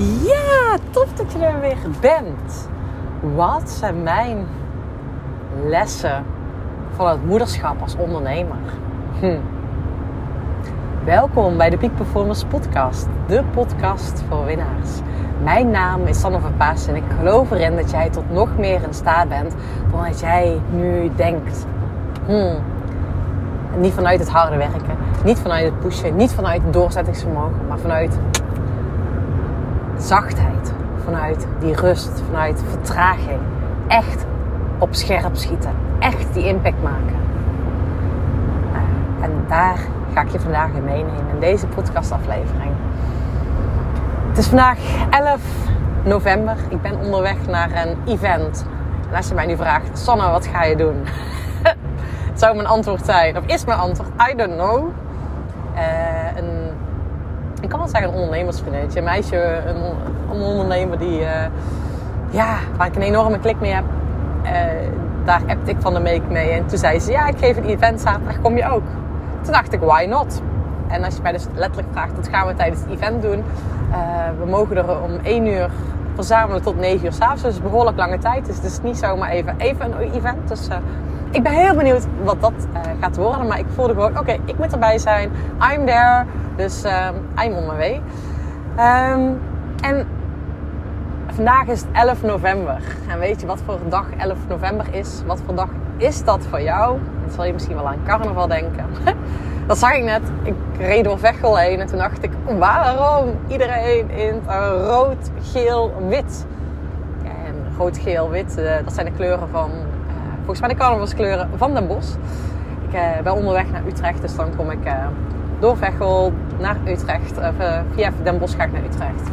Ja, tof dat je er weer bent. Wat zijn mijn lessen van het moederschap als ondernemer? Hm. Welkom bij de Peak Performance Podcast, de podcast voor winnaars. Mijn naam is Sanne van Paas en ik geloof erin dat jij tot nog meer in staat bent dan dat jij nu denkt. Hm. Niet vanuit het harde werken, niet vanuit het pushen, niet vanuit het doorzettingsvermogen, maar vanuit zachtheid, vanuit die rust, vanuit vertraging. Echt op scherp schieten, echt die impact maken. En daar ga ik je vandaag in meenemen in deze podcastaflevering. Het is vandaag 11 november. Ik ben onderweg naar een event. En als je mij nu vraagt, Sanne, wat ga je doen? zou mijn antwoord zijn, of is mijn antwoord, I don't know. Een ik kan wel zeggen een ondernemersvriendje. Een meisje, een, ondernemer die, uh, ja, waar ik een enorme klik mee heb. Uh, daar appte ik van de week mee. En toen zei ze, ja, ik geef een event zaterdag, kom je ook? Toen dacht ik, why not? En als je mij dus letterlijk vraagt, wat gaan we tijdens het event doen? Uh, we mogen er om 1 uur verzamelen tot 9 uur s'avonds. Dus behoorlijk lange tijd. Dus het is niet zomaar even, even een event. Dus ik ben heel benieuwd wat dat uh, gaat worden. Maar ik voelde gewoon, oké, ik moet erbij zijn. I'm there. Dus uh, I'm on my way. Um, en vandaag is het 11 november. En weet je wat voor dag 11 november is? Wat voor dag is dat voor jou? Dan zal je misschien wel aan carnaval denken. dat zag ik net. Ik reed door Veghel heen en toen dacht ik... waarom iedereen in rood, geel, wit? En rood, geel, wit, uh, dat zijn de kleuren van... Uh, volgens mij de carnavalskleuren van Den Bosch. Ik uh, ben onderweg naar Utrecht, dus dan kom ik door Veghel naar Utrecht. Of, via Den Bosch ga ik naar Utrecht.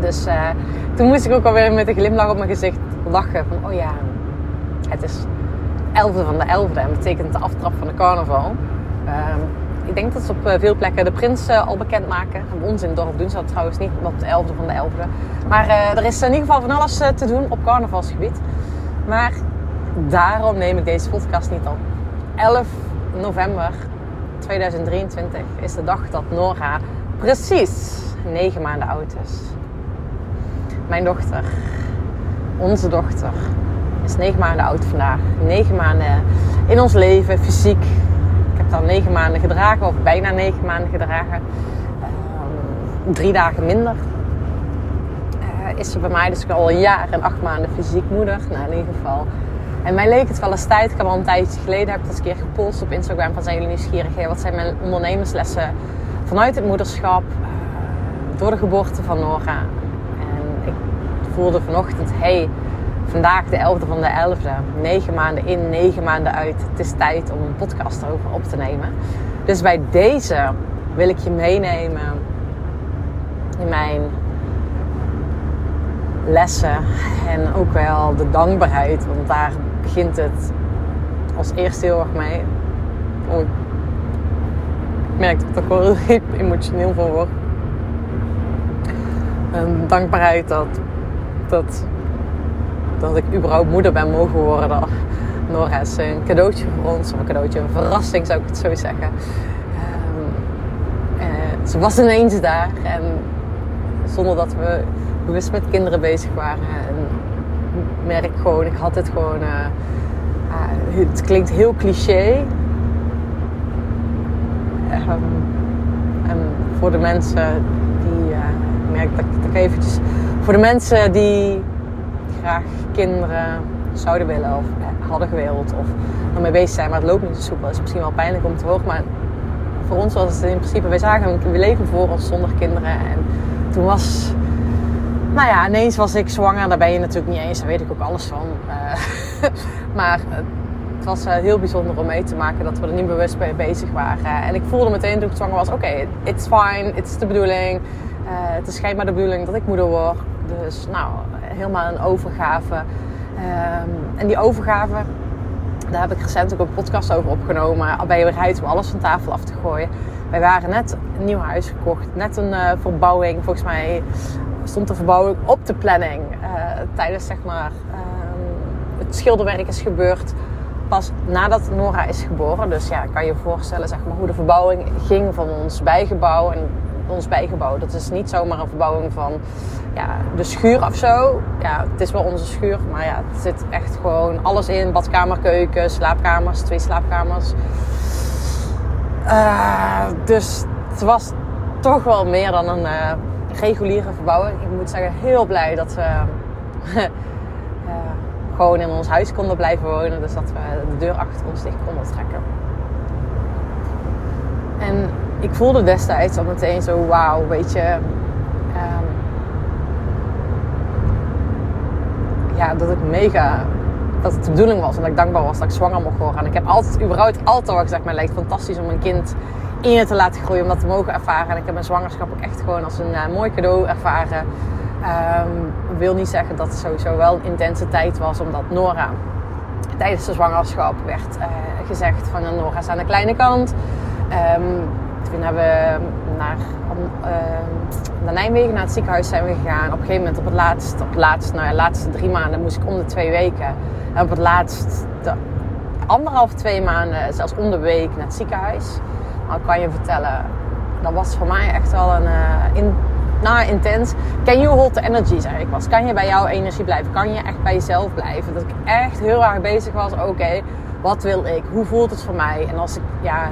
Dus uh, toen moest ik ook alweer met een glimlach op mijn gezicht lachen. Van, oh ja, het is 11e van de 11e en betekent de aftrap van de carnaval. Uh, ik denk dat ze op veel plekken de prins uh, al bekend maken. Bij ons in het dorp doen ze dat trouwens niet op de 11e van de 11e. Maar er is in ieder geval van alles te doen op carnavalsgebied. Maar daarom neem ik deze podcast niet op. 11 november 2023 is de dag dat Nora precies 9 maanden oud is. Mijn dochter, onze dochter, is 9 maanden oud vandaag. 9 maanden in ons leven, fysiek. Ik heb dan 9 maanden gedragen, of bijna 9 maanden gedragen. Um, drie dagen minder. Uh, is ze bij mij dus al een jaar en acht maanden fysiek moeder. Nou, in ieder geval en mij leek het wel eens tijd. Ik heb al een tijdje geleden heb ik dat een keer gepost op Instagram van zijn jullie nieuwsgierig. Wat zijn mijn ondernemerslessen vanuit het moederschap uh, door de geboorte van Nora. En ik voelde vanochtend, hey, vandaag de 11e van de 11e, 9 maanden in, 9 maanden uit. Het is tijd om een podcast over op te nemen. Dus bij deze wil ik je meenemen in mijn lessen en ook wel de dankbaarheid. Want daar begint het als eerste heel erg mee. Oh, ik merk dat ik er heel emotioneel van word. En dankbaarheid dat, dat, dat ik überhaupt moeder ben mogen worden. Nora is een cadeautje voor ons, of een cadeautje, een verrassing zou ik het zo zeggen. Um, uh, ze was ineens daar en zonder dat we bewust met kinderen bezig waren. En merk gewoon, ik had het gewoon. Uh, uh, het klinkt heel cliché. Um, en voor de mensen die. Uh, ik merk dat ik, dat eventjes. Voor de mensen die graag kinderen zouden willen of hadden gewild of ermee bezig zijn, maar het loopt niet zo soepel. Het is misschien wel pijnlijk om te horen, maar voor ons was het in principe, wij zagen, we leven voor ons zonder kinderen. En toen was nou ja, ineens was ik zwanger. Daar ben je natuurlijk niet eens. Daar weet ik ook alles van. Uh, maar het was uh, heel bijzonder om mee te maken dat we er niet bewust mee bezig waren. En ik voelde meteen toen ik zwanger was: oké, it's fine. Is de bedoeling. Uh, het is schijnbaar de bedoeling dat ik moeder word. Dus nou, helemaal een overgave. Um, en die overgave, daar heb ik recent ook een podcast over opgenomen. Ben je bereid om alles van tafel af te gooien? Wij waren net een nieuw huis gekocht. Net een verbouwing. Volgens mij stond de verbouwing op de planning. Uh, tijdens zeg maar, uh, het schilderwerk is gebeurd pas nadat Nora is geboren. Dus ja, kan je voorstellen zeg maar, hoe de verbouwing ging van ons bijgebouw. En ons bijgebouwd. Dat is niet zomaar een verbouwing van ja, de schuur of zo. Ja, het is wel onze schuur, maar ja, het zit echt gewoon alles in. Badkamer, keuken, slaapkamers, twee slaapkamers. Uh, dus het was toch wel meer dan een uh, reguliere verbouwing. Ik moet zeggen, heel blij dat we uh, gewoon in ons huis konden blijven wonen. Dus dat we de deur achter ons dicht konden trekken. En ik voelde destijds al meteen zo, wauw, weet je. Um, ja, dat ik mega. Dat het de bedoeling was en dat ik dankbaar was dat ik zwanger mocht worden. En ik heb altijd, überhaupt altijd al gezegd, mij lijkt fantastisch om een kind in te laten groeien, om dat te mogen ervaren. En ik heb mijn zwangerschap ook echt gewoon als een uh, mooi cadeau ervaren. Um, wil niet zeggen dat het sowieso wel een intense tijd was, omdat Nora tijdens de zwangerschap werd uh, gezegd van Nora is aan de kleine kant. Um, toen hebben we naar, uh, naar Nijmegen, naar het ziekenhuis zijn we gegaan. Op een gegeven moment, op het laatst, op het nou ja, de laatste drie maanden moest ik om de twee weken. En op het laatst, de anderhalf, twee maanden, zelfs om de week naar het ziekenhuis. Ik kan je vertellen, dat was voor mij echt wel een uh, in, nou, intens. Can you hold the energy, zei ik was. Kan je bij jouw energie blijven? Kan je echt bij jezelf blijven? Dat ik echt heel erg bezig was. Oké, wat wil ik? Hoe voelt het voor mij? En als ik, ja,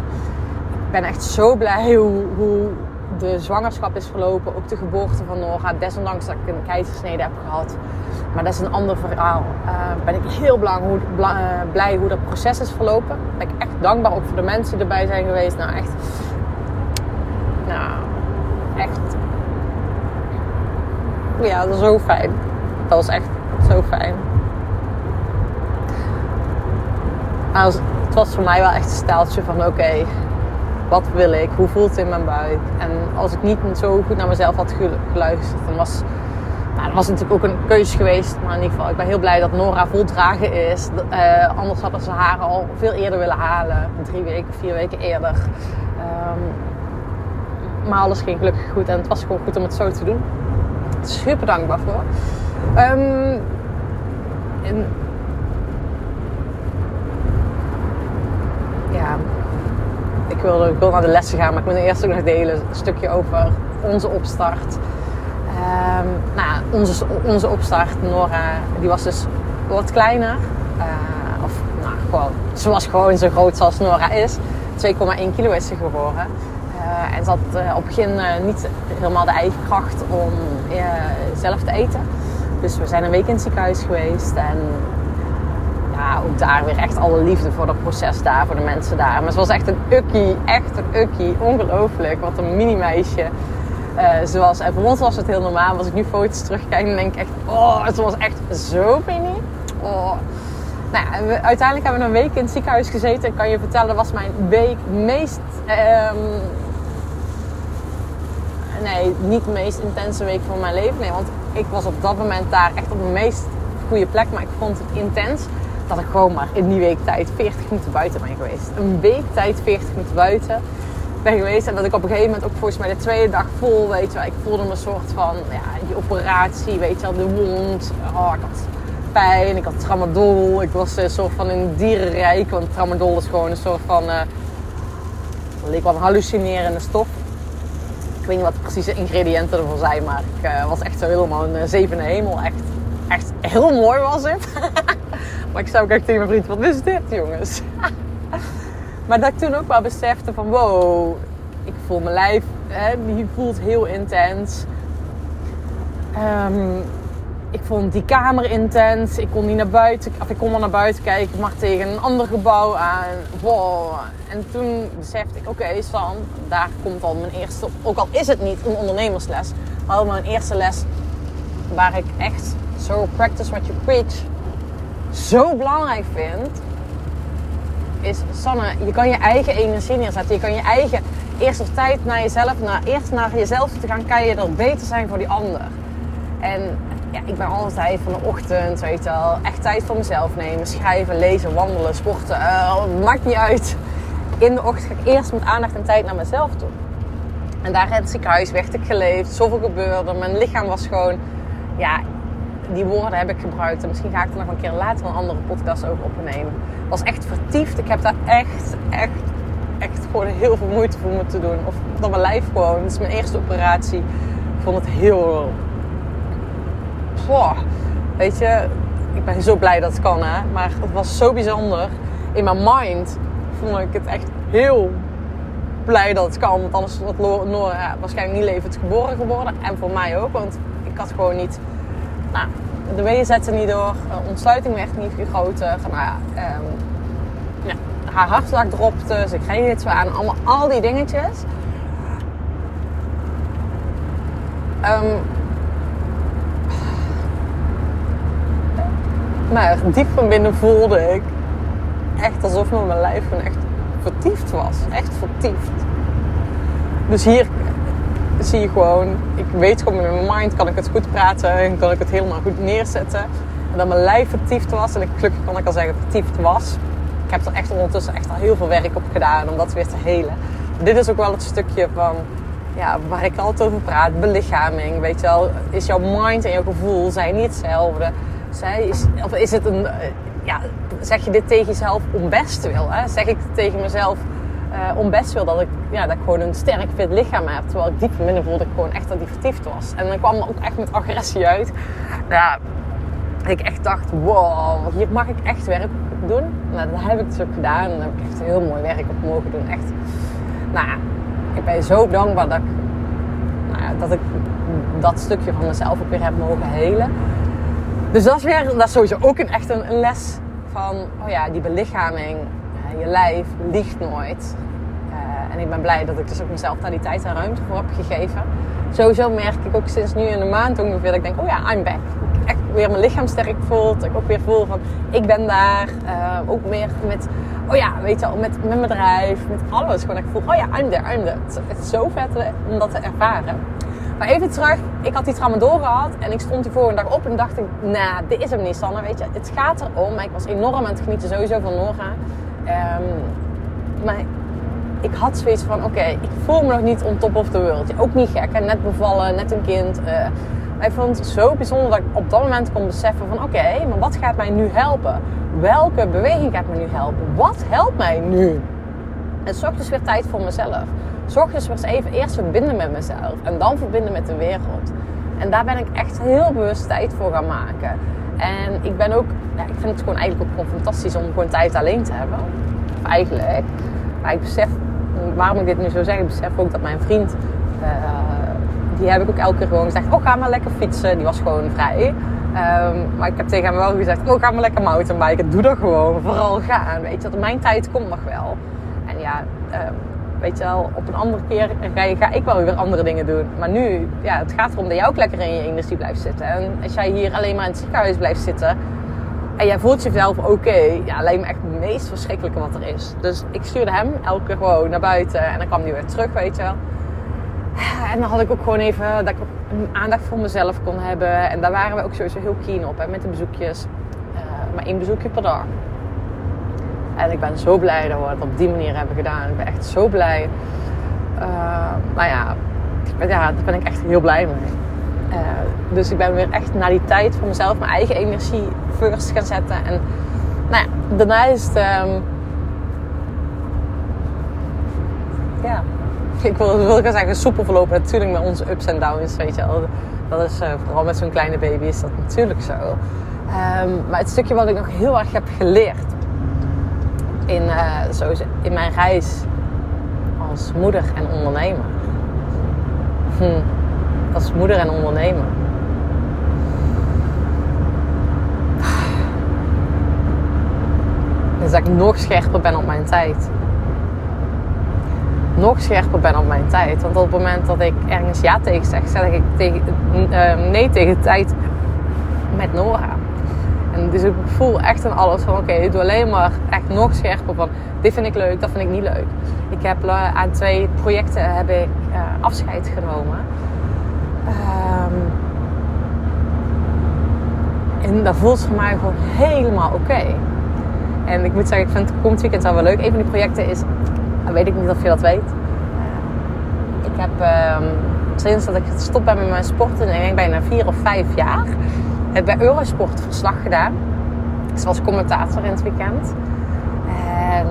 ik ben echt zo blij hoe, hoe de zwangerschap is verlopen. Ook de geboorte van Nora. Desondanks dat ik een keizersnede heb gehad. Maar dat is een ander verhaal. Uh, ben ik heel hoe, uh, blij hoe dat proces is verlopen. Ben ik echt dankbaar ook voor de mensen die erbij zijn geweest. Nou, echt. Nou, echt. Ja, dat was zo fijn. Dat was echt zo fijn. Het was voor mij wel echt een staaltje van oké, wat wil ik? Hoe voelt het in mijn buik? En als ik niet zo goed naar mezelf had geluisterd, dan was nou, dat was natuurlijk ook een keuze geweest. Maar in ieder geval, ik ben heel blij dat Nora voldragen is. Uh, anders hadden ze haar al veel eerder willen halen. Drie weken, vier weken eerder. Um, maar alles ging gelukkig goed. En het was gewoon goed om het zo te doen. Super dankbaar voor. En, ja, ik wilde, ik wilde naar de lessen gaan. Maar ik moet eerst ook nog delen. Een stukje over onze opstart. Um, nou, onze, onze opstart, Nora, die was dus wat kleiner. Uh, of nou, gewoon, ze was gewoon zo groot zoals Nora is. 2,1 kilo is ze geboren. Uh, en ze had uh, op het begin niet helemaal de eigen kracht om zelf te eten. Dus we zijn een week in het ziekenhuis geweest. En ja, ook daar weer echt alle liefde voor het proces daar, voor de mensen daar. Maar ze was echt een ukkie, echt een ukkie. Ongelooflijk, wat een mini meisje. Uh, zoals, en voor ons was het heel normaal. Als ik nu foto's terugkijk, dan denk ik echt, oh, het was echt zo mini. Oh. Nou ja, we, uiteindelijk hebben we een week in het ziekenhuis gezeten. Ik kan je vertellen, dat was mijn week meest... Um, nee, niet de meest intense week van mijn leven. Nee, want ik was op dat moment daar echt op de meest goede plek. Maar ik vond het intens dat ik gewoon maar in die week tijd 40 minuten buiten ben geweest. Een week tijd 40 minuten buiten ben geweest. En dat ik op een gegeven moment ook volgens mij de tweede dag vol, weet je. Ik voelde me een soort van, ja, die operatie, weet je wel, de wond. Oh, ik had pijn, ik had tramadol. Ik was een soort van een dierenrijk, want tramadol is gewoon een soort van, uh, leek wel hallucinerende stof. Ik weet niet wat de precieze ingrediënten ervoor zijn, maar ik uh, was echt zo helemaal een uh, zevende hemel. Echt, echt heel mooi was het. maar ik zou ook echt tegen mijn vriend, wat is dit jongens? Maar dat ik toen ook wel besefte van wow, ik voel mijn lijf, hè, die voelt heel intens. Um, ik vond die kamer intens. Ik kon niet naar buiten, of ik kon wel naar buiten kijken, maar tegen een ander gebouw aan. Wow. En toen besefte ik, oké okay, Sam, daar komt al mijn eerste, ook al is het niet een ondernemersles, maar al mijn eerste les waar ik echt zo practice what you preach zo belangrijk vind is, Sanne, je kan je eigen energie neerzetten. Je kan je eigen eerst op tijd naar jezelf, naar, eerst naar jezelf te gaan, kan je er beter zijn voor die ander. En ja, ik ben altijd van de ochtend, weet je wel, echt tijd voor mezelf nemen. Schrijven, lezen, wandelen, sporten, uh, maakt niet uit. In de ochtend ga ik eerst met aandacht en tijd naar mezelf toe. En daar in het ziekenhuis werd ik geleefd, zoveel gebeurde, mijn lichaam was gewoon, ja, die woorden heb ik gebruikt. En misschien ga ik er nog een keer later een andere podcast over opnemen. was echt vertiefd. Ik heb daar echt, echt echt gewoon heel veel moeite voor moeten doen. Of dan mijn lijf gewoon. Het is mijn eerste operatie. Ik vond het heel... Poh, weet je, ik ben zo blij dat het kan hè. Maar het was zo bijzonder. In mijn mind vond ik het echt heel blij dat het kan. Want anders was Nora waarschijnlijk niet levend geboren geworden. En voor mij ook. Want ik had gewoon niet... Nou, de weeën zetten niet door. De ontsluiting werd niet groter. Nou ja, um, ja, haar hartslag dropte. Ze kreeg zo aan. Allemaal al die dingetjes. Um, maar diep van binnen voelde ik echt alsof mijn lijf echt vertiefd was. Echt vertiefd. Dus hier zie je gewoon, ik weet gewoon met mijn mind kan ik het goed praten en kan ik het helemaal goed neerzetten. En dat mijn lijf vertiefd was en ik, gelukkig kan ik al zeggen vertiefd was. Ik heb er echt ondertussen echt al heel veel werk op gedaan om dat weer te helen. Dit is ook wel het stukje van ja, waar ik altijd over praat, belichaming. Weet je wel, is jouw mind en jouw gevoel zijn niet hetzelfde? Zij is, of is het een, ja, zeg je dit tegen jezelf om best wil? Hè? Zeg ik tegen mezelf uh, om best wil dat ik, ja, dat ik gewoon een sterk fit lichaam heb. Terwijl ik diep van binnen voelde ik gewoon echt dat die vertiefd was. En dan kwam er ook echt met agressie uit. Ja, ik echt dacht, wow, hier mag ik echt werk op doen. Nou, dat heb ik dus ook gedaan. Daar heb ik echt heel mooi werk op mogen doen. Echt, nou ik ben zo dankbaar dat ik, nou dat ik dat stukje van mezelf ook weer heb mogen helen. Dus dat is, weer, dat is sowieso ook een, echt een, een les van, oh ja, die belichaming. Je lijf liegt nooit. En ik ben blij dat ik dus ook mezelf daar die tijd en ruimte voor heb gegeven. Sowieso merk ik ook sinds nu in de maand ongeveer dat ik denk, oh ja, I'm back. Echt weer mijn lichaam sterk voelt. Dat ik ook weer voel van, ik ben daar. Uh, ook meer met, oh ja, weet je wel, met, mijn bedrijf, met alles. Gewoon dat ik voel, oh ja, I'm there, I'm there. Het is zo vet om dat te ervaren. Maar even terug, ik had die tramadol gehad en ik stond die volgende dag op en dacht ik, nah, dit is hem niet, Sanne, weet je. Het gaat erom, ik was enorm aan het genieten sowieso van Nora. Um, maar ik had zoiets van, oké, ik voel me nog niet on top of the world. Ook niet gek, hè? net bevallen, net een kind. Uh, maar ik vond het zo bijzonder dat ik op dat moment kon beseffen van, oké, maar wat gaat mij nu helpen? Welke beweging gaat me nu helpen? Wat helpt mij nu? En zorg dus weer tijd voor mezelf. Zorg dus weer even eerst verbinden met mezelf. En dan verbinden met de wereld. En daar ben ik echt heel bewust tijd voor gaan maken. En ik ben ook, ik vind het gewoon eigenlijk ook gewoon fantastisch om gewoon tijd alleen te hebben. Eigenlijk. Ik besef waarom ik dit nu zo zeg, ik besef ook dat mijn vriend, uh, die heb ik ook elke keer gewoon gezegd, oh ga maar lekker fietsen. Die was gewoon vrij. Um, maar ik heb tegen hem wel gezegd, oh ga maar lekker mountainbiken. Doe dat gewoon, vooral gaan. Weet je, dat mijn tijd komt nog wel. En ja, um, weet je wel, op een andere keer ga, ga, ik wel weer andere dingen doen. Maar nu, ja, het gaat erom dat jij ook lekker in je energie blijft zitten. En als jij hier alleen maar in het ziekenhuis blijft zitten en jij voelt jezelf oké, ja, lijkt me echt het meest verschrikkelijke wat er is. Dus ik stuurde hem elke keer gewoon naar buiten en dan kwam hij weer terug, weet je wel. En dan had ik ook gewoon even dat ik aandacht voor mezelf kon hebben. En daar waren we ook sowieso heel keen op, hè, met de bezoekjes. Uh, maar één bezoekje per dag. En ik ben zo blij dat we het op die manier hebben gedaan. Ik ben echt zo blij. Uh, ja, ja, daar ben ik echt heel blij mee. Uh, dus ik ben weer echt naar die tijd voor mezelf, mijn eigen energie first gaan zetten. En nou ja, daarna is. Um, ja, ik wil, wil gaan zeggen soepel verlopen. Natuurlijk met onze ups en downs, weet je wel. Dat is uh, vooral met zo'n kleine baby is dat natuurlijk zo. Um, maar het stukje wat ik nog heel erg heb geleerd in, uh, zo, in mijn reis als moeder en ondernemer. Hm, als moeder en ondernemer is dat ik nog scherper ben op mijn tijd. Nog scherper ben op mijn tijd. Want op het moment dat ik ergens ja tegen zeg, zeg ik tegen, uh, nee tegen tijd met Nora. En dus ik voel echt aan alles van oké, ik doe alleen maar echt nog scherper van dit vind ik leuk, dat vind ik niet leuk. Ik heb uh, aan twee projecten heb ik uh, afscheid genomen. Um, en dat voelt voor mij gewoon helemaal oké. En ik moet zeggen, ik vind het komend weekend wel leuk. Een van die projecten is, weet ik niet of je dat weet. Ik heb um, sinds dat ik gestopt ben met mijn sporten, ik denk bijna vier of vijf jaar, heb bij Eurosport verslag gedaan. Dus was commentator in het weekend. En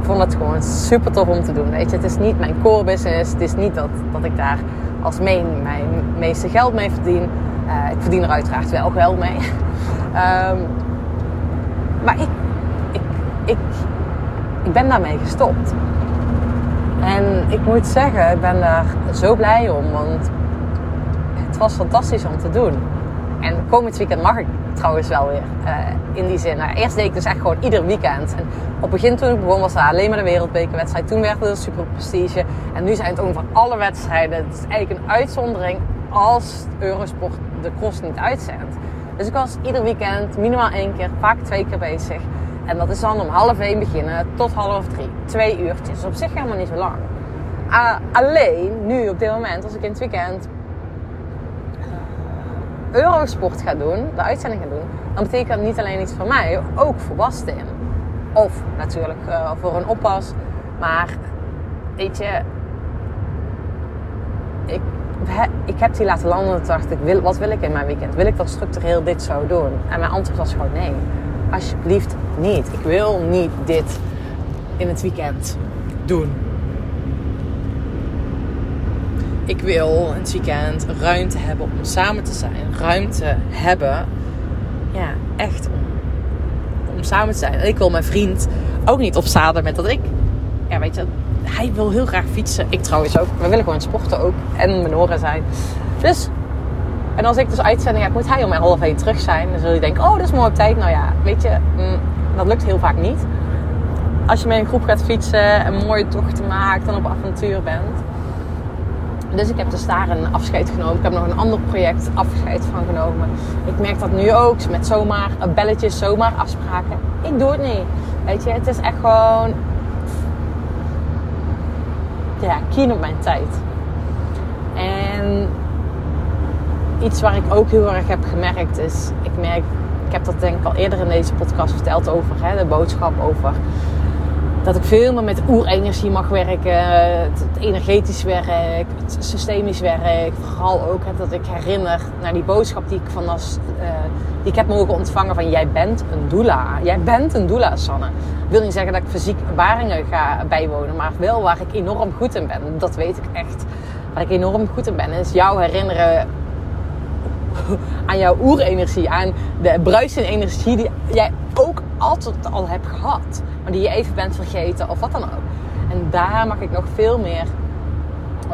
Ik vond het gewoon super tof om te doen. Weet je, het is niet mijn core business. Het is niet dat, dat ik daar als main mijn meeste geld mee verdien. Uh, ik verdien er uiteraard wel geld mee. um, maar ik, ik, ik, ben daarmee gestopt. En ik moet zeggen, ik ben daar zo blij om. Want het was fantastisch om te doen. En komend weekend mag ik trouwens wel weer. Uh, in die zin. Nou, eerst deed ik dus echt gewoon ieder weekend. En op het begin toen ik begon was het alleen maar de wereldbekerwedstrijd. Toen werd het super prestige. En nu zijn het ongeveer alle wedstrijden. Het is eigenlijk een uitzondering als Eurosport de cross niet uitzendt. Dus ik was ieder weekend minimaal één keer, vaak twee keer bezig. En dat is dan om half één beginnen tot half drie. Twee uurtjes. Op zich helemaal niet zo lang. Uh, alleen nu op dit moment, als ik in het weekend Eurosport ga doen, de uitzending ga doen, dan betekent dat niet alleen iets voor mij, ook voor Bastin. Of natuurlijk uh, voor een oppas. Maar weet je, ik, ik heb die laten landen en dacht ik, wat wil ik in mijn weekend? Wil ik dan structureel dit zo doen? En mijn antwoord was gewoon nee. Alsjeblieft niet. Ik wil niet dit in het weekend doen ik wil het weekend ruimte hebben om samen te zijn. Ruimte hebben, ja, echt om, om samen te zijn. En ik wil mijn vriend ook niet opzadelen met dat ik, ja, weet je, hij wil heel graag fietsen. Ik trouwens ook. We willen gewoon sporten ook. En menoren zijn. Dus, en als ik dus uitzending heb, moet hij om half één terug zijn. Dan zul je denken, oh, dat is mooi op tijd. Nou ja, weet je, mm, dat lukt heel vaak niet. Als je met een groep gaat fietsen, een mooie tocht maakt en op avontuur bent dus ik heb dus daar een afscheid genomen. Ik heb nog een ander project afscheid van genomen. Ik merk dat nu ook met zomaar belletjes, zomaar afspraken. Ik doe het niet. Weet je, het is echt gewoon. Ja, keen op mijn tijd. En iets waar ik ook heel erg heb gemerkt is. Ik merk, ik heb dat denk ik al eerder in deze podcast verteld over hè, de boodschap over dat ik veel meer met oerenergie mag werken. Het, energetisch werk, het systemisch werk. Vooral ook dat ik herinner naar die boodschap die ik, van als, uh, die ik heb mogen ontvangen van jij bent een doula. Jij bent een doula, Sanne. Ik wil niet zeggen dat ik fysiek baringen ga bijwonen, maar wel waar ik enorm goed in ben. Dat weet ik echt. Waar ik enorm goed in ben is jou herinneren aan jouw oerenergie, aan de bruisende energie die jij ook altijd al hebt gehad maar die je even bent vergeten of wat dan ook. En daar mag ik nog veel meer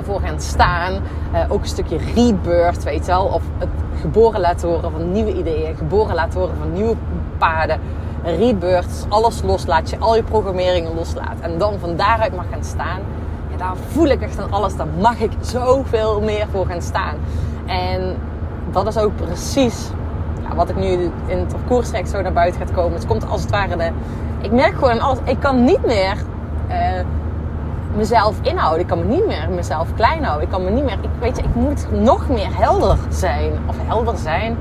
voor gaan staan. Uh, ook een stukje rebirth, weet je wel. Of het geboren laten horen van nieuwe ideeën. Geboren laten horen van nieuwe paden. Rebirth, alles loslaat. Je al je programmeringen loslaat. En dan van daaruit mag gaan staan. Ja, daar voel ik echt aan alles. Daar mag ik zoveel meer voor gaan staan. En dat is ook precies ja, wat ik nu in het parcoursrecht zo naar buiten gaat komen. Het komt als het ware de ik merk gewoon alles. Ik kan niet meer uh, mezelf inhouden. Ik kan me niet meer mezelf klein houden. Ik kan me niet meer. Ik weet je, ik moet nog meer helder zijn. Of helder zijn.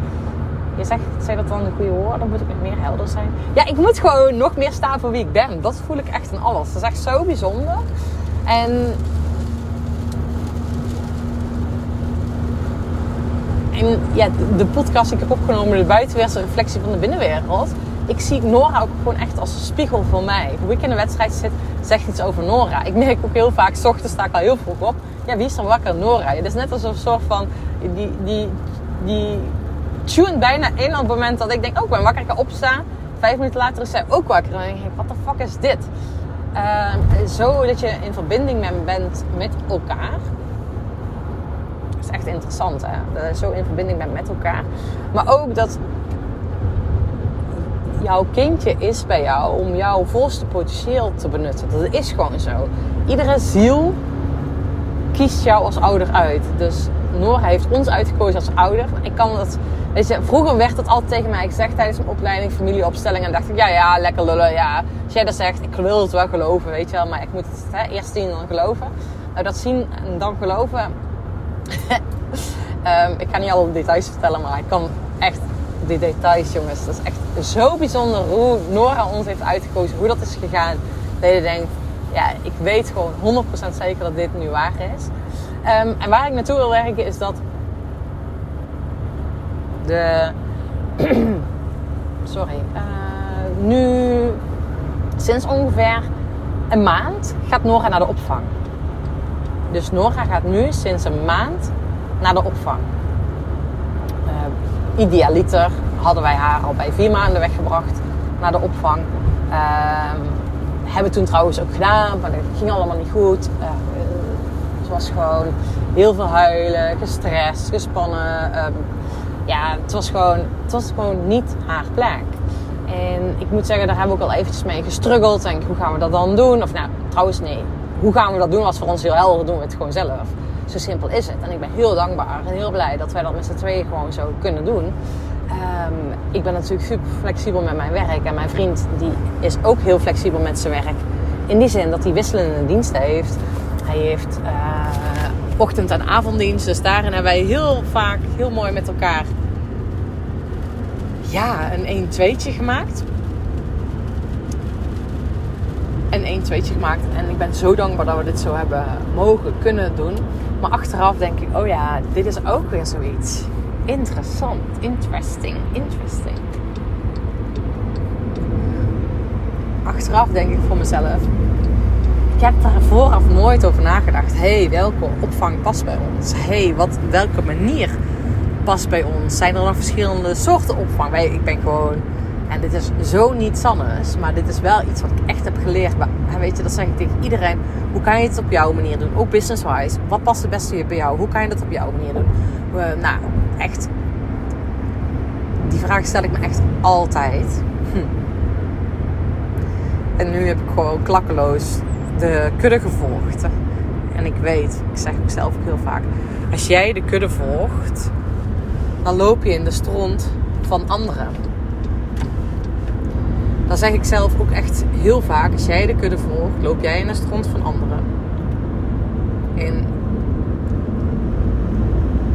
Je zegt, zeg dat dan een goede woord? Dan moet ik meer helder zijn. Ja, ik moet gewoon nog meer staan voor wie ik ben. Dat voel ik echt in alles. Dat is echt zo bijzonder. En en ja, de podcast die ik heb opgenomen, de buitenweerse reflectie van de binnenwereld ik zie Nora ook gewoon echt als een spiegel voor mij. Hoe ik in de wedstrijd zit, zegt iets over Nora. Ik merk ook heel vaak, s ochtends sta ik al heel vroeg op. Ja, wie is er wakker? Nora. Het is net als een soort van, die, die, die tune bijna in op het moment dat ik denk, oh, ik ben wakker, ik ga opstaan. Vijf minuten later is zij ook wakker. En dan denk ik, wat de fuck is dit? Uh, zo dat je in verbinding bent met elkaar. Is echt interessant, hè? Dat je zo in verbinding bent met elkaar. Maar ook dat jouw kindje is bij jou om jouw volste potentieel te benutten. Dat is gewoon zo. Iedere ziel kiest jou als ouder uit. Dus Nora heeft ons uitgekozen als ouder. Ik kan dat, weet je, vroeger werd dat altijd tegen mij gezegd tijdens mijn opleiding, familieopstelling. En dacht ik, ja, ja, lekker lullen. Ja, als jij dat zegt, ik wil het wel geloven, weet je wel. Maar ik moet het hè, eerst zien en dan geloven. Nou, dat zien en dan geloven. Um, ik ga niet alle details vertellen, maar ik kan echt die details, jongens. Dat is echt zo bijzonder hoe Nora ons heeft uitgekozen, hoe dat is gegaan. Dat je denkt, ja, ik weet gewoon 100% zeker dat dit nu waar is. Ehm, en waar ik naartoe wil werken is dat de. sorry. Uh, nu sinds ongeveer een maand gaat Nora naar de opvang. Dus Nora gaat nu sinds een maand naar de opvang. Uh, idealiter hadden wij haar al bij vier maanden weggebracht naar de opvang. Uh, hebben toen trouwens ook gedaan, maar dat ging allemaal niet goed. Het was gewoon heel veel huilen, gestrest, gespannen. Um, ja, het was, gewoon, het was gewoon niet haar plek. En ik moet zeggen, daar hebben we ook al eventjes mee gestruggeld. En hoe gaan we dat dan doen? Of nou, trouwens nee. Hoe gaan we dat doen als voor ons heel helder doen we het gewoon zelf. Zo simpel is het. En ik ben heel dankbaar en heel blij dat wij dat met z'n tweeën gewoon zo kunnen doen. Um, ik ben natuurlijk super flexibel met mijn werk. En mijn vriend die is ook heel flexibel met zijn werk. In die zin dat hij wisselende diensten heeft. Hij heeft uh, ochtend- en avonddienst. Dus daarin hebben wij heel vaak heel mooi met elkaar ja, een 1-2'tje gemaakt. Een 1-2'tje gemaakt. En ik ben zo dankbaar dat we dit zo hebben mogen kunnen doen. Maar achteraf denk ik, oh ja, dit is ook weer zoiets. Interessant, interesting, interesting. Achteraf denk ik voor mezelf, ik heb daar vooraf nooit over nagedacht. hey, welke opvang past bij ons? hey, wat, welke manier past bij ons? Zijn er nog verschillende soorten opvang? Ik ben gewoon, en dit is zo niet Sannes, maar dit is wel iets wat ik echt heb geleerd. En weet je, dat zeg ik tegen iedereen. Hoe kan je het op jouw manier doen? Ook business-wise. Wat past het beste bij jou? Hoe kan je dat op jouw manier doen? nou, echt. Die vraag stel ik me echt altijd. Hm. En nu heb ik gewoon klakkeloos de kudde gevolgd. En ik weet, ik zeg ook zelf ook heel vaak, als jij de kudde volgt, dan loop je in de stront van anderen. Dan zeg ik zelf ook echt heel vaak, als jij de kudde volgt, loop jij in de stront van anderen. En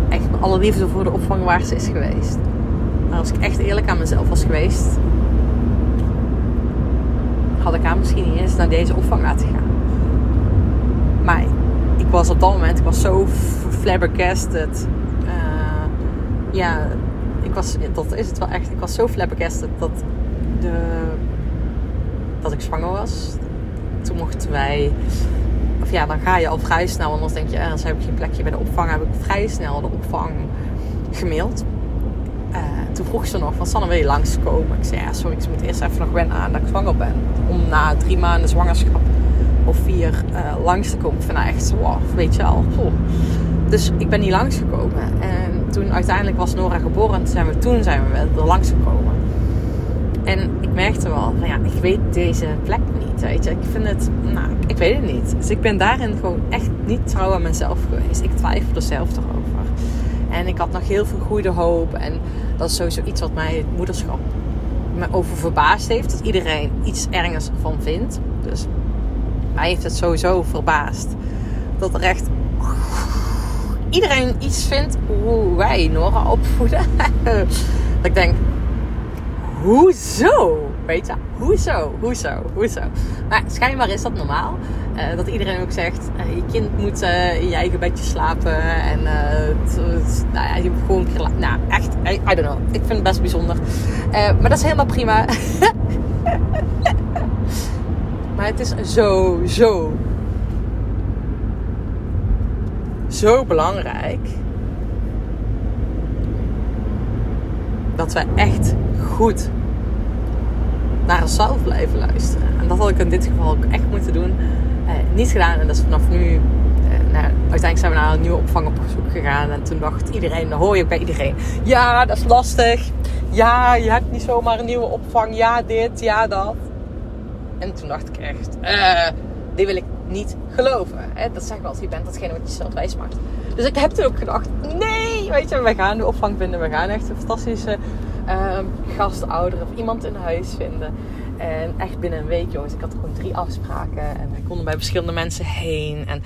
echt alle liefde voor de opvang waar ze is geweest. Maar als ik echt eerlijk aan mezelf was geweest, had ik haar misschien niet eens naar deze opvang laten gaan. Maar ik was op dat moment, ik was zo flabbergasted. Uh, ja, ik was, dat is het wel echt. Ik was zo flabbergasted dat, de, dat ik zwanger was. Toen mochten wij, of ja, dan ga je al vrij snel, anders denk je, eh, anders heb ik geen plekje bij de opvang. Heb ik vrij snel de opvang gemaild. Uh, toen vroeg ze nog van Sanne wil je langskomen? Ik zei ja sorry ik moet eerst even nog wennen aan dat ik zwanger ben. Om na drie maanden zwangerschap of vier uh, langs te komen. Ik echt wow, weet je al. Dus ik ben niet langsgekomen. En toen uiteindelijk was Nora geboren. En zijn we, toen zijn we er langsgekomen. En ik merkte wel van ja, ik weet deze plek niet. Weet je, ik vind het, nou, ik weet het niet. Dus ik ben daarin gewoon echt niet trouw aan mezelf geweest. Ik twijfel er zelf toch over. En ik had nog heel veel goede hoop. En dat is sowieso iets wat mij het moederschap me over verbaasd heeft. Dat iedereen iets ergens van vindt. Dus mij heeft het sowieso verbaasd. Dat er echt iedereen iets vindt hoe wij Nora opvoeden. dat ik denk, hoezo? Weet je, hoezo, hoezo, hoezo? Maar schijnbaar is dat normaal. Uh, dat iedereen ook zegt, uh, je kind moet uh, in je eigen bedje slapen. En nou ja, je moet gewoon... Nou, echt, I, I, don't know. Ik vind het best bijzonder. maar dat is helemaal prima. maar het is zo, zo... Zo belangrijk... Dat we echt goed naar onszelf blijven luisteren. En dat had ik in dit geval ook echt moeten doen. Eh, niet gedaan en dat is vanaf nu. Eh, uiteindelijk zijn we naar een nieuwe opvang op zoek gegaan. En toen dacht iedereen, dan hoor je ook bij iedereen. Ja, dat is lastig. Ja, je hebt niet zomaar een nieuwe opvang. Ja, dit, ja, dat. En toen dacht ik echt, uh, dit wil ik niet geloven. Hè? Dat zeg ik altijd, je bent datgene wat je zelf wijs maakt. Dus ik heb toen ook gedacht, nee, weet je, we gaan de opvang vinden. We gaan echt een fantastische um, gastouder of iemand in huis vinden. En echt binnen een week, jongens. Ik had gewoon drie afspraken. En wij konden bij verschillende mensen heen. En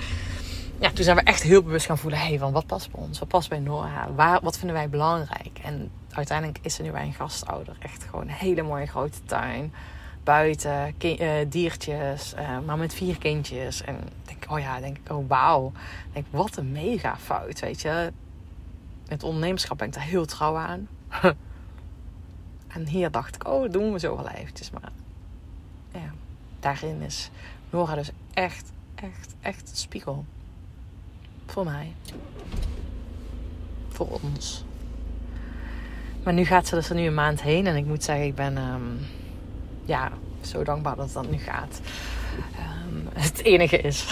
ja, toen zijn we echt heel bewust gaan voelen. hey, van wat past bij ons? Wat past bij Nora? Waar, wat vinden wij belangrijk? En uiteindelijk is er nu bij een gastouder. Echt gewoon een hele mooie grote tuin. Buiten, uh, diertjes. Uh, maar met vier kindjes. En denk, oh ja, denk ik, oh wauw. Denk, wat een mega fout, weet je. Het ondernemerschap ben ik daar heel trouw aan. En hier dacht ik, oh, doen we zo wel eventjes. Maar ja, daarin is Nora dus echt, echt, echt spiegel. Voor mij. Voor ons. Maar nu gaat ze dus er nu een maand heen. En ik moet zeggen, ik ben ehm, ja, zo dankbaar dat dat nu gaat. Ehm, het enige is.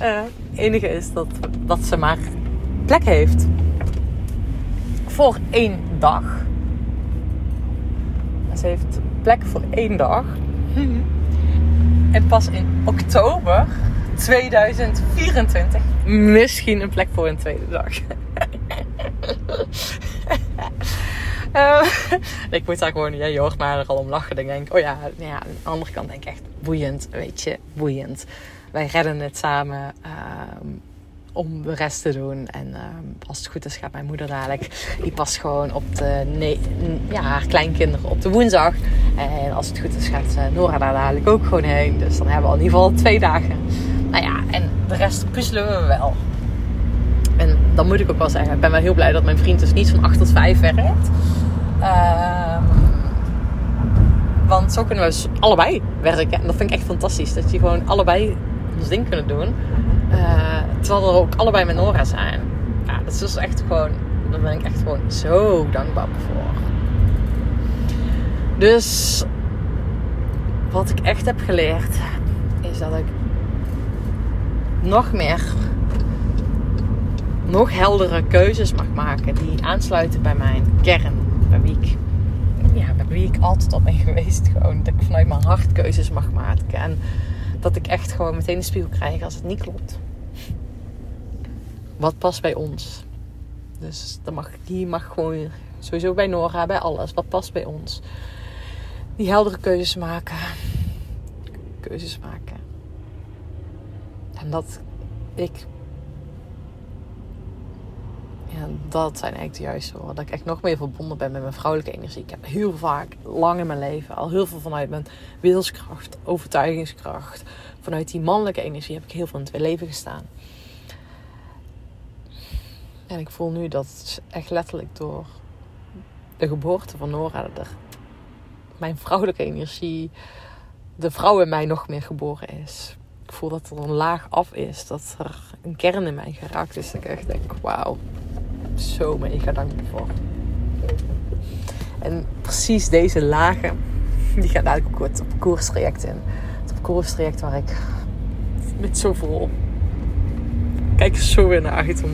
uh, het enige is dat, dat ze maar plek heeft. Voor één dag. Ze heeft plek voor één dag. En pas in oktober 2024 misschien een plek voor een tweede dag. uh, ik moet daar gewoon, ja, je hoort maar er al om lachen. Ik denk, oh ja, nou ja, aan de andere kant denk ik echt boeiend, weet je, boeiend. Wij redden het samen uh, om de rest te doen. En uh, als het goed is, gaat mijn moeder dadelijk, die past gewoon op de, ja, haar kleinkinderen op de woensdag. En als het goed is, gaat Nora daar dadelijk ook gewoon heen. Dus dan hebben we al in ieder geval twee dagen. Nou ja, en de rest puzzelen we wel. En dan moet ik ook wel zeggen, ik ben wel heel blij dat mijn vriend dus niet van 8 tot 5 werkt. Uh, want zo kunnen we dus allebei werken. En dat vind ik echt fantastisch. Dat je gewoon allebei ons ding kunnen doen. Uh, terwijl er ook allebei met Nora zijn. Ja, dat is dus echt gewoon... Daar ben ik echt gewoon zo dankbaar voor. Dus... Wat ik echt heb geleerd... Is dat ik... Nog meer nog heldere keuzes mag maken die aansluiten bij mijn kern. Bij wie ik, ja, bij altijd al ben geweest. Gewoon dat ik vanuit mijn hart keuzes mag maken. En dat ik echt gewoon meteen de spiegel krijg als het niet klopt. Wat past bij ons? Dus mag, die mag gewoon sowieso bij Nora, bij alles. Wat past bij ons? Die heldere keuzes maken. Keuzes maken. En dat ik ja, dat zijn eigenlijk de juiste woorden. Dat ik echt nog meer verbonden ben met mijn vrouwelijke energie. Ik heb heel vaak, lang in mijn leven, al heel veel vanuit mijn wilskracht, overtuigingskracht. Vanuit die mannelijke energie heb ik heel veel in het leven gestaan. En ik voel nu dat echt letterlijk door de geboorte van Nora, mijn vrouwelijke energie, de vrouw in mij nog meer geboren is. Ik voel dat er een laag af is, dat er een kern in mij geraakt is. Dat ik echt denk, wauw, zo mega dankbaar voor. En precies deze lagen, die gaan eigenlijk ook op koerstraject in. Het op koerstraject waar ik met zoveel... Kijk zo weer naar uit om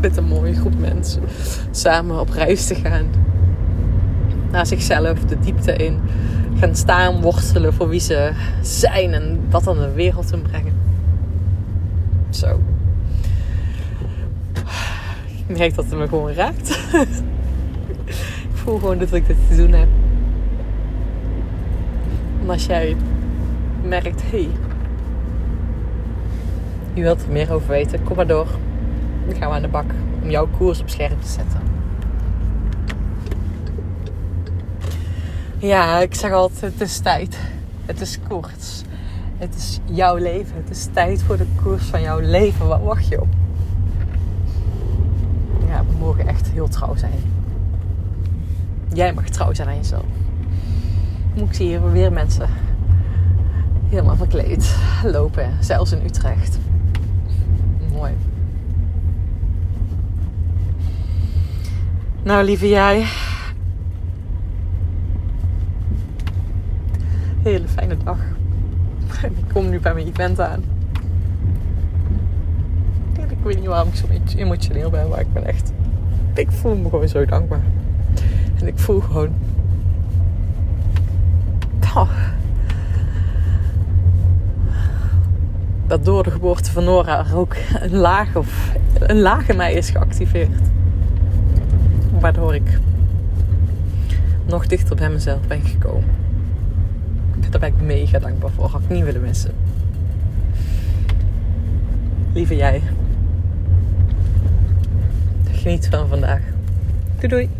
met een mooie groep mensen samen op reis te gaan. Naar zichzelf, de diepte in. Gaan staan, worstelen voor wie ze zijn en dat aan de wereld te brengen. Zo merk dat het me gewoon raakt. ik voel gewoon dat ik dit te doen heb. En als jij merkt, hé, hey, je wilt er meer over weten, kom maar door. Dan gaan we aan de bak om jouw koers op scherp te zetten. Ja, ik zeg altijd, het is tijd. Het is kort. Het is jouw leven. Het is tijd voor de koers van jouw leven. Wat wacht je op? Mogen echt heel trouw zijn. Jij mag trouw zijn aan jezelf. Ik zie hier weer mensen helemaal verkleed lopen. Zelfs in Utrecht. Mooi. Nou, lieve jij. Hele fijne dag. Ik kom nu bij mijn event aan ik weet niet waarom ik zo emotioneel ben, maar ik ben echt. Ik voel me gewoon zo dankbaar. En ik voel gewoon. Oh, dat door de geboorte van Nora er ook een laag, of, een laag in mij is geactiveerd. Waardoor ik nog dichter bij mezelf ben gekomen. Daar ben ik mega dankbaar voor. Had ik niet willen missen. Lieve jij. Geniet van vandaag. Doei doei.